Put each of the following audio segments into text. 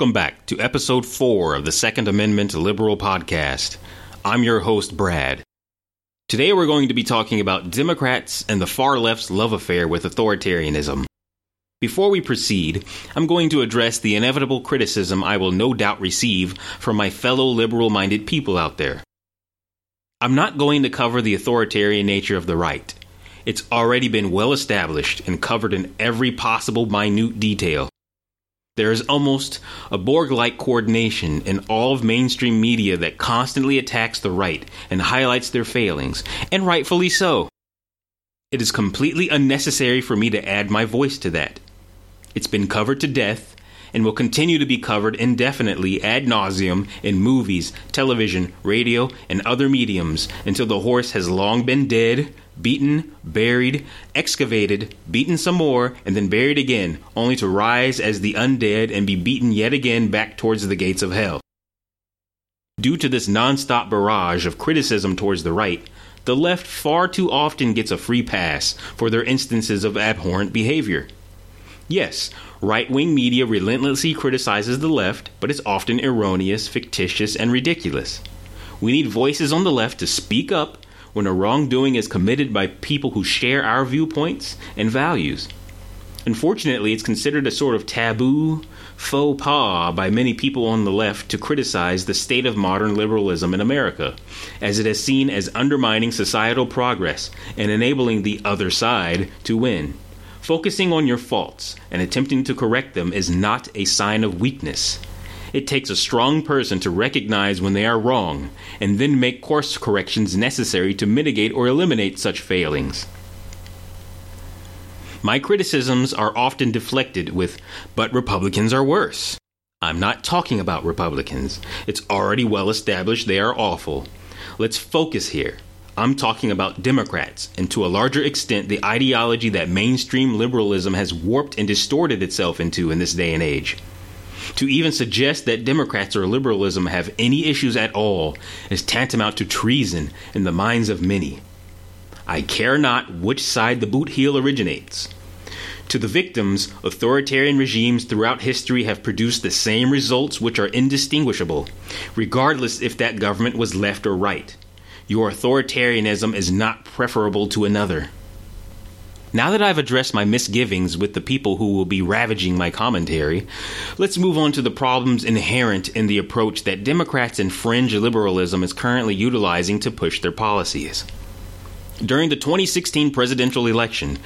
Welcome back to episode 4 of the Second Amendment Liberal Podcast. I'm your host, Brad. Today we're going to be talking about Democrats and the far left's love affair with authoritarianism. Before we proceed, I'm going to address the inevitable criticism I will no doubt receive from my fellow liberal minded people out there. I'm not going to cover the authoritarian nature of the right. It's already been well established and covered in every possible minute detail. There is almost a Borg like coordination in all of mainstream media that constantly attacks the right and highlights their failings, and rightfully so. It is completely unnecessary for me to add my voice to that. It's been covered to death and will continue to be covered indefinitely ad nauseum in movies, television, radio, and other mediums until the horse has long been dead, beaten, buried, excavated, beaten some more, and then buried again, only to rise as the undead and be beaten yet again back towards the gates of hell. Due to this nonstop barrage of criticism towards the right, the left far too often gets a free pass for their instances of abhorrent behavior. Yes, right wing media relentlessly criticizes the left, but it's often erroneous, fictitious, and ridiculous. We need voices on the left to speak up when a wrongdoing is committed by people who share our viewpoints and values. Unfortunately, it's considered a sort of taboo faux pas by many people on the left to criticize the state of modern liberalism in America, as it is seen as undermining societal progress and enabling the other side to win. Focusing on your faults and attempting to correct them is not a sign of weakness. It takes a strong person to recognize when they are wrong and then make course corrections necessary to mitigate or eliminate such failings. My criticisms are often deflected with, but Republicans are worse. I'm not talking about Republicans. It's already well established they are awful. Let's focus here. I'm talking about Democrats, and to a larger extent, the ideology that mainstream liberalism has warped and distorted itself into in this day and age. To even suggest that Democrats or liberalism have any issues at all is tantamount to treason in the minds of many. I care not which side the boot heel originates. To the victims, authoritarian regimes throughout history have produced the same results which are indistinguishable, regardless if that government was left or right. Your authoritarianism is not preferable to another. Now that I've addressed my misgivings with the people who will be ravaging my commentary, let's move on to the problems inherent in the approach that Democrats and fringe liberalism is currently utilizing to push their policies. During the 2016 presidential election,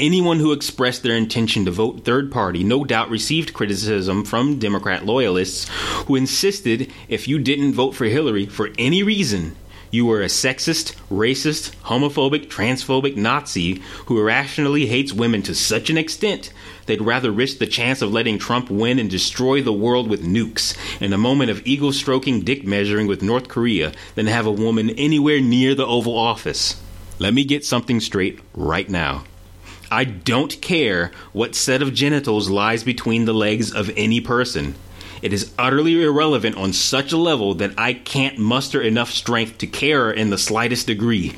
anyone who expressed their intention to vote third party no doubt received criticism from Democrat loyalists who insisted if you didn't vote for Hillary for any reason, you are a sexist, racist, homophobic, transphobic Nazi who irrationally hates women to such an extent they'd rather risk the chance of letting Trump win and destroy the world with nukes in a moment of ego stroking dick measuring with North Korea than have a woman anywhere near the Oval Office. Let me get something straight right now. I don't care what set of genitals lies between the legs of any person. It is utterly irrelevant on such a level that I can't muster enough strength to care in the slightest degree.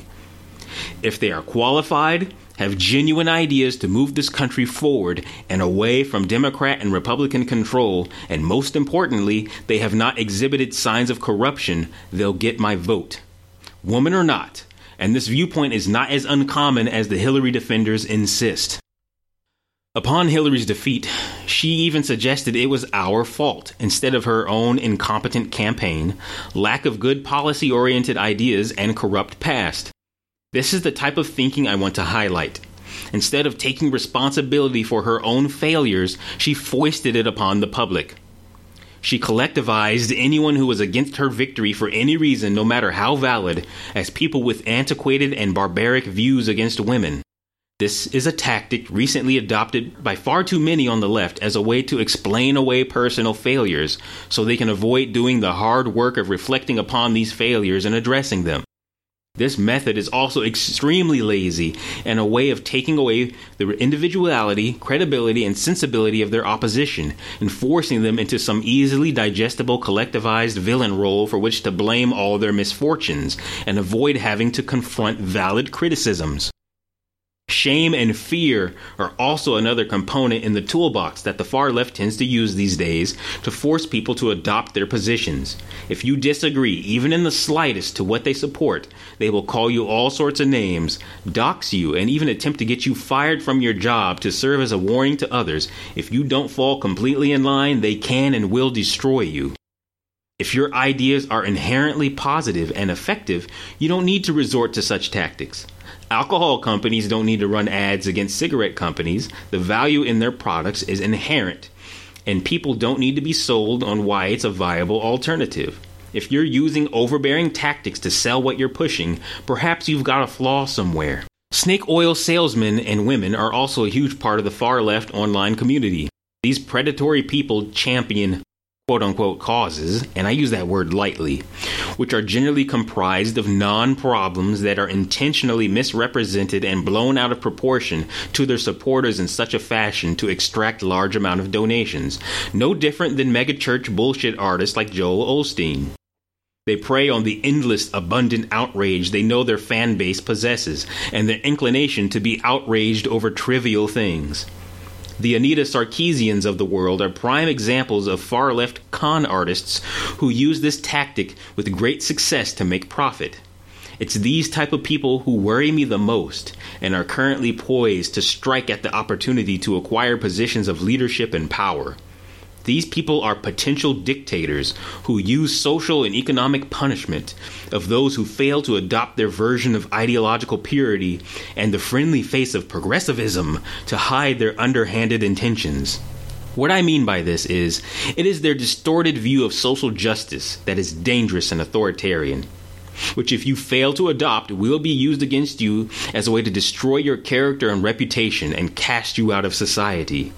If they are qualified, have genuine ideas to move this country forward and away from Democrat and Republican control, and most importantly, they have not exhibited signs of corruption, they'll get my vote. Woman or not, and this viewpoint is not as uncommon as the Hillary defenders insist. Upon Hillary's defeat, she even suggested it was our fault instead of her own incompetent campaign, lack of good policy oriented ideas, and corrupt past. This is the type of thinking I want to highlight. Instead of taking responsibility for her own failures, she foisted it upon the public. She collectivized anyone who was against her victory for any reason, no matter how valid, as people with antiquated and barbaric views against women. This is a tactic recently adopted by far too many on the left as a way to explain away personal failures so they can avoid doing the hard work of reflecting upon these failures and addressing them. This method is also extremely lazy and a way of taking away the individuality, credibility, and sensibility of their opposition and forcing them into some easily digestible collectivized villain role for which to blame all their misfortunes and avoid having to confront valid criticisms. Shame and fear are also another component in the toolbox that the far left tends to use these days to force people to adopt their positions. If you disagree, even in the slightest, to what they support, they will call you all sorts of names, dox you, and even attempt to get you fired from your job to serve as a warning to others. If you don't fall completely in line, they can and will destroy you. If your ideas are inherently positive and effective, you don't need to resort to such tactics. Alcohol companies don't need to run ads against cigarette companies. The value in their products is inherent, and people don't need to be sold on why it's a viable alternative. If you're using overbearing tactics to sell what you're pushing, perhaps you've got a flaw somewhere. Snake oil salesmen and women are also a huge part of the far left online community. These predatory people champion quote unquote causes, and I use that word lightly, which are generally comprised of non problems that are intentionally misrepresented and blown out of proportion to their supporters in such a fashion to extract large amount of donations. No different than megachurch bullshit artists like Joel Osteen. They prey on the endless, abundant outrage they know their fan base possesses, and their inclination to be outraged over trivial things. The Anita Sarkeesians of the world are prime examples of far left con artists who use this tactic with great success to make profit. It's these type of people who worry me the most and are currently poised to strike at the opportunity to acquire positions of leadership and power. These people are potential dictators who use social and economic punishment of those who fail to adopt their version of ideological purity and the friendly face of progressivism to hide their underhanded intentions. What I mean by this is, it is their distorted view of social justice that is dangerous and authoritarian which, if you fail to adopt, will be used against you as a way to destroy your character and reputation and cast you out of society.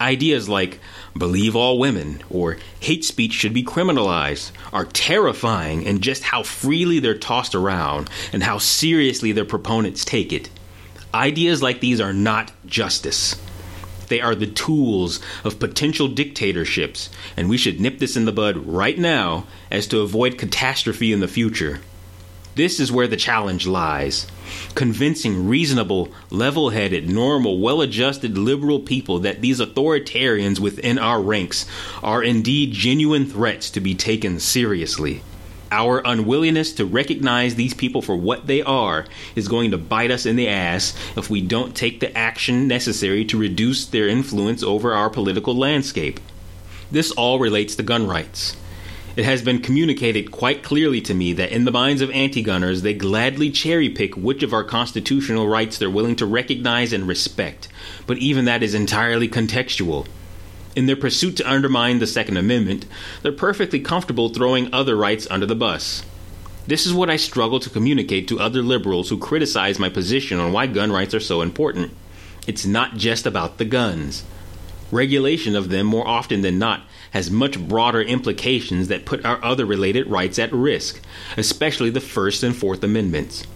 Ideas like believe all women, or hate speech should be criminalized, are terrifying in just how freely they're tossed around and how seriously their proponents take it. Ideas like these are not justice. They are the tools of potential dictatorships, and we should nip this in the bud right now as to avoid catastrophe in the future. This is where the challenge lies. Convincing reasonable, level headed, normal, well adjusted liberal people that these authoritarians within our ranks are indeed genuine threats to be taken seriously. Our unwillingness to recognize these people for what they are is going to bite us in the ass if we don't take the action necessary to reduce their influence over our political landscape. This all relates to gun rights. It has been communicated quite clearly to me that in the minds of anti gunners, they gladly cherry pick which of our constitutional rights they're willing to recognize and respect, but even that is entirely contextual. In their pursuit to undermine the Second Amendment, they're perfectly comfortable throwing other rights under the bus. This is what I struggle to communicate to other liberals who criticize my position on why gun rights are so important. It's not just about the guns. Regulation of them, more often than not, has much broader implications that put our other related rights at risk, especially the First and Fourth Amendments.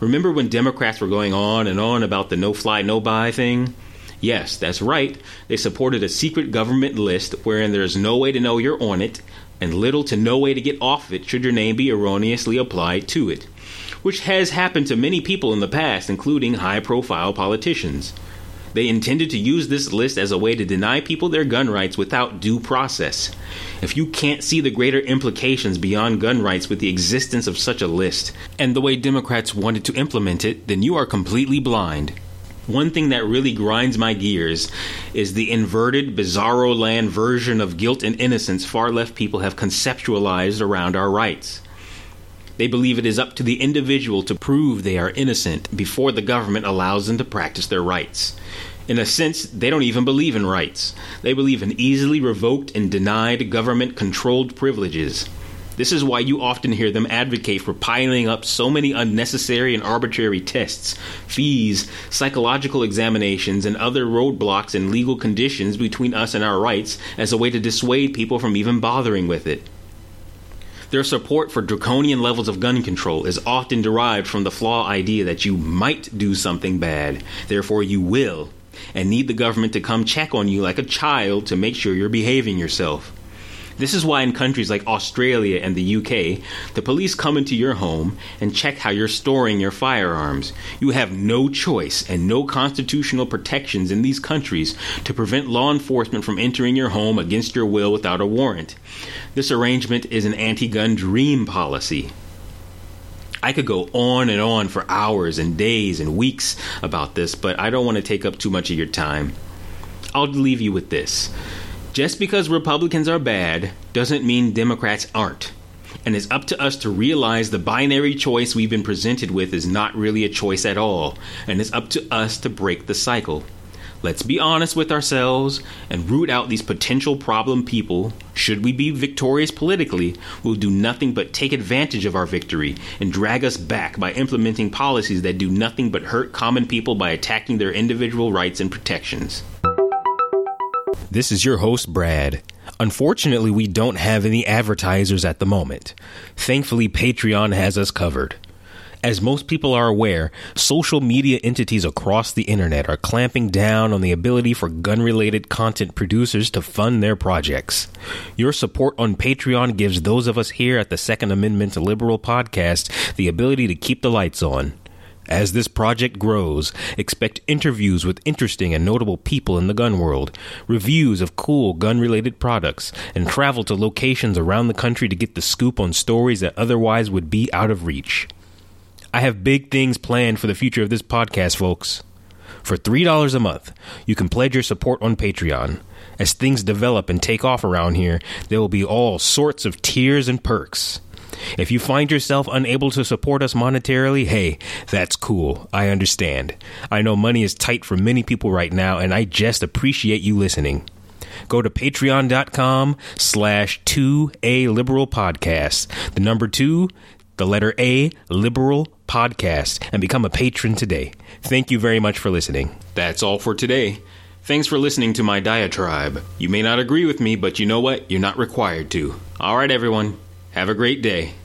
Remember when Democrats were going on and on about the no fly, no buy thing? Yes, that's right. They supported a secret government list wherein there is no way to know you're on it, and little to no way to get off it should your name be erroneously applied to it, which has happened to many people in the past, including high profile politicians. They intended to use this list as a way to deny people their gun rights without due process. If you can't see the greater implications beyond gun rights with the existence of such a list, and the way Democrats wanted to implement it, then you are completely blind. One thing that really grinds my gears is the inverted, bizarro land version of guilt and innocence far left people have conceptualized around our rights. They believe it is up to the individual to prove they are innocent before the government allows them to practice their rights. In a sense, they don't even believe in rights. They believe in easily revoked and denied government controlled privileges. This is why you often hear them advocate for piling up so many unnecessary and arbitrary tests, fees, psychological examinations, and other roadblocks and legal conditions between us and our rights as a way to dissuade people from even bothering with it. Their support for draconian levels of gun control is often derived from the flaw idea that you might do something bad, therefore you will, and need the government to come check on you like a child to make sure you're behaving yourself. This is why in countries like Australia and the UK, the police come into your home and check how you're storing your firearms. You have no choice and no constitutional protections in these countries to prevent law enforcement from entering your home against your will without a warrant. This arrangement is an anti gun dream policy. I could go on and on for hours and days and weeks about this, but I don't want to take up too much of your time. I'll leave you with this. Just because Republicans are bad doesn't mean Democrats aren't. And it's up to us to realize the binary choice we've been presented with is not really a choice at all, and it's up to us to break the cycle. Let's be honest with ourselves and root out these potential problem people. Should we be victorious politically, we'll do nothing but take advantage of our victory and drag us back by implementing policies that do nothing but hurt common people by attacking their individual rights and protections. This is your host, Brad. Unfortunately, we don't have any advertisers at the moment. Thankfully, Patreon has us covered. As most people are aware, social media entities across the internet are clamping down on the ability for gun related content producers to fund their projects. Your support on Patreon gives those of us here at the Second Amendment Liberal podcast the ability to keep the lights on. As this project grows, expect interviews with interesting and notable people in the gun world, reviews of cool gun related products, and travel to locations around the country to get the scoop on stories that otherwise would be out of reach. I have big things planned for the future of this podcast, folks. For $3 a month, you can pledge your support on Patreon. As things develop and take off around here, there will be all sorts of tiers and perks. If you find yourself unable to support us monetarily, hey, that's cool. I understand. I know money is tight for many people right now, and I just appreciate you listening. Go to patreon.com slash 2A Liberal Podcast. The number 2, the letter A, Liberal Podcast, and become a patron today. Thank you very much for listening. That's all for today. Thanks for listening to my diatribe. You may not agree with me, but you know what? You're not required to. All right, everyone. Have a great day.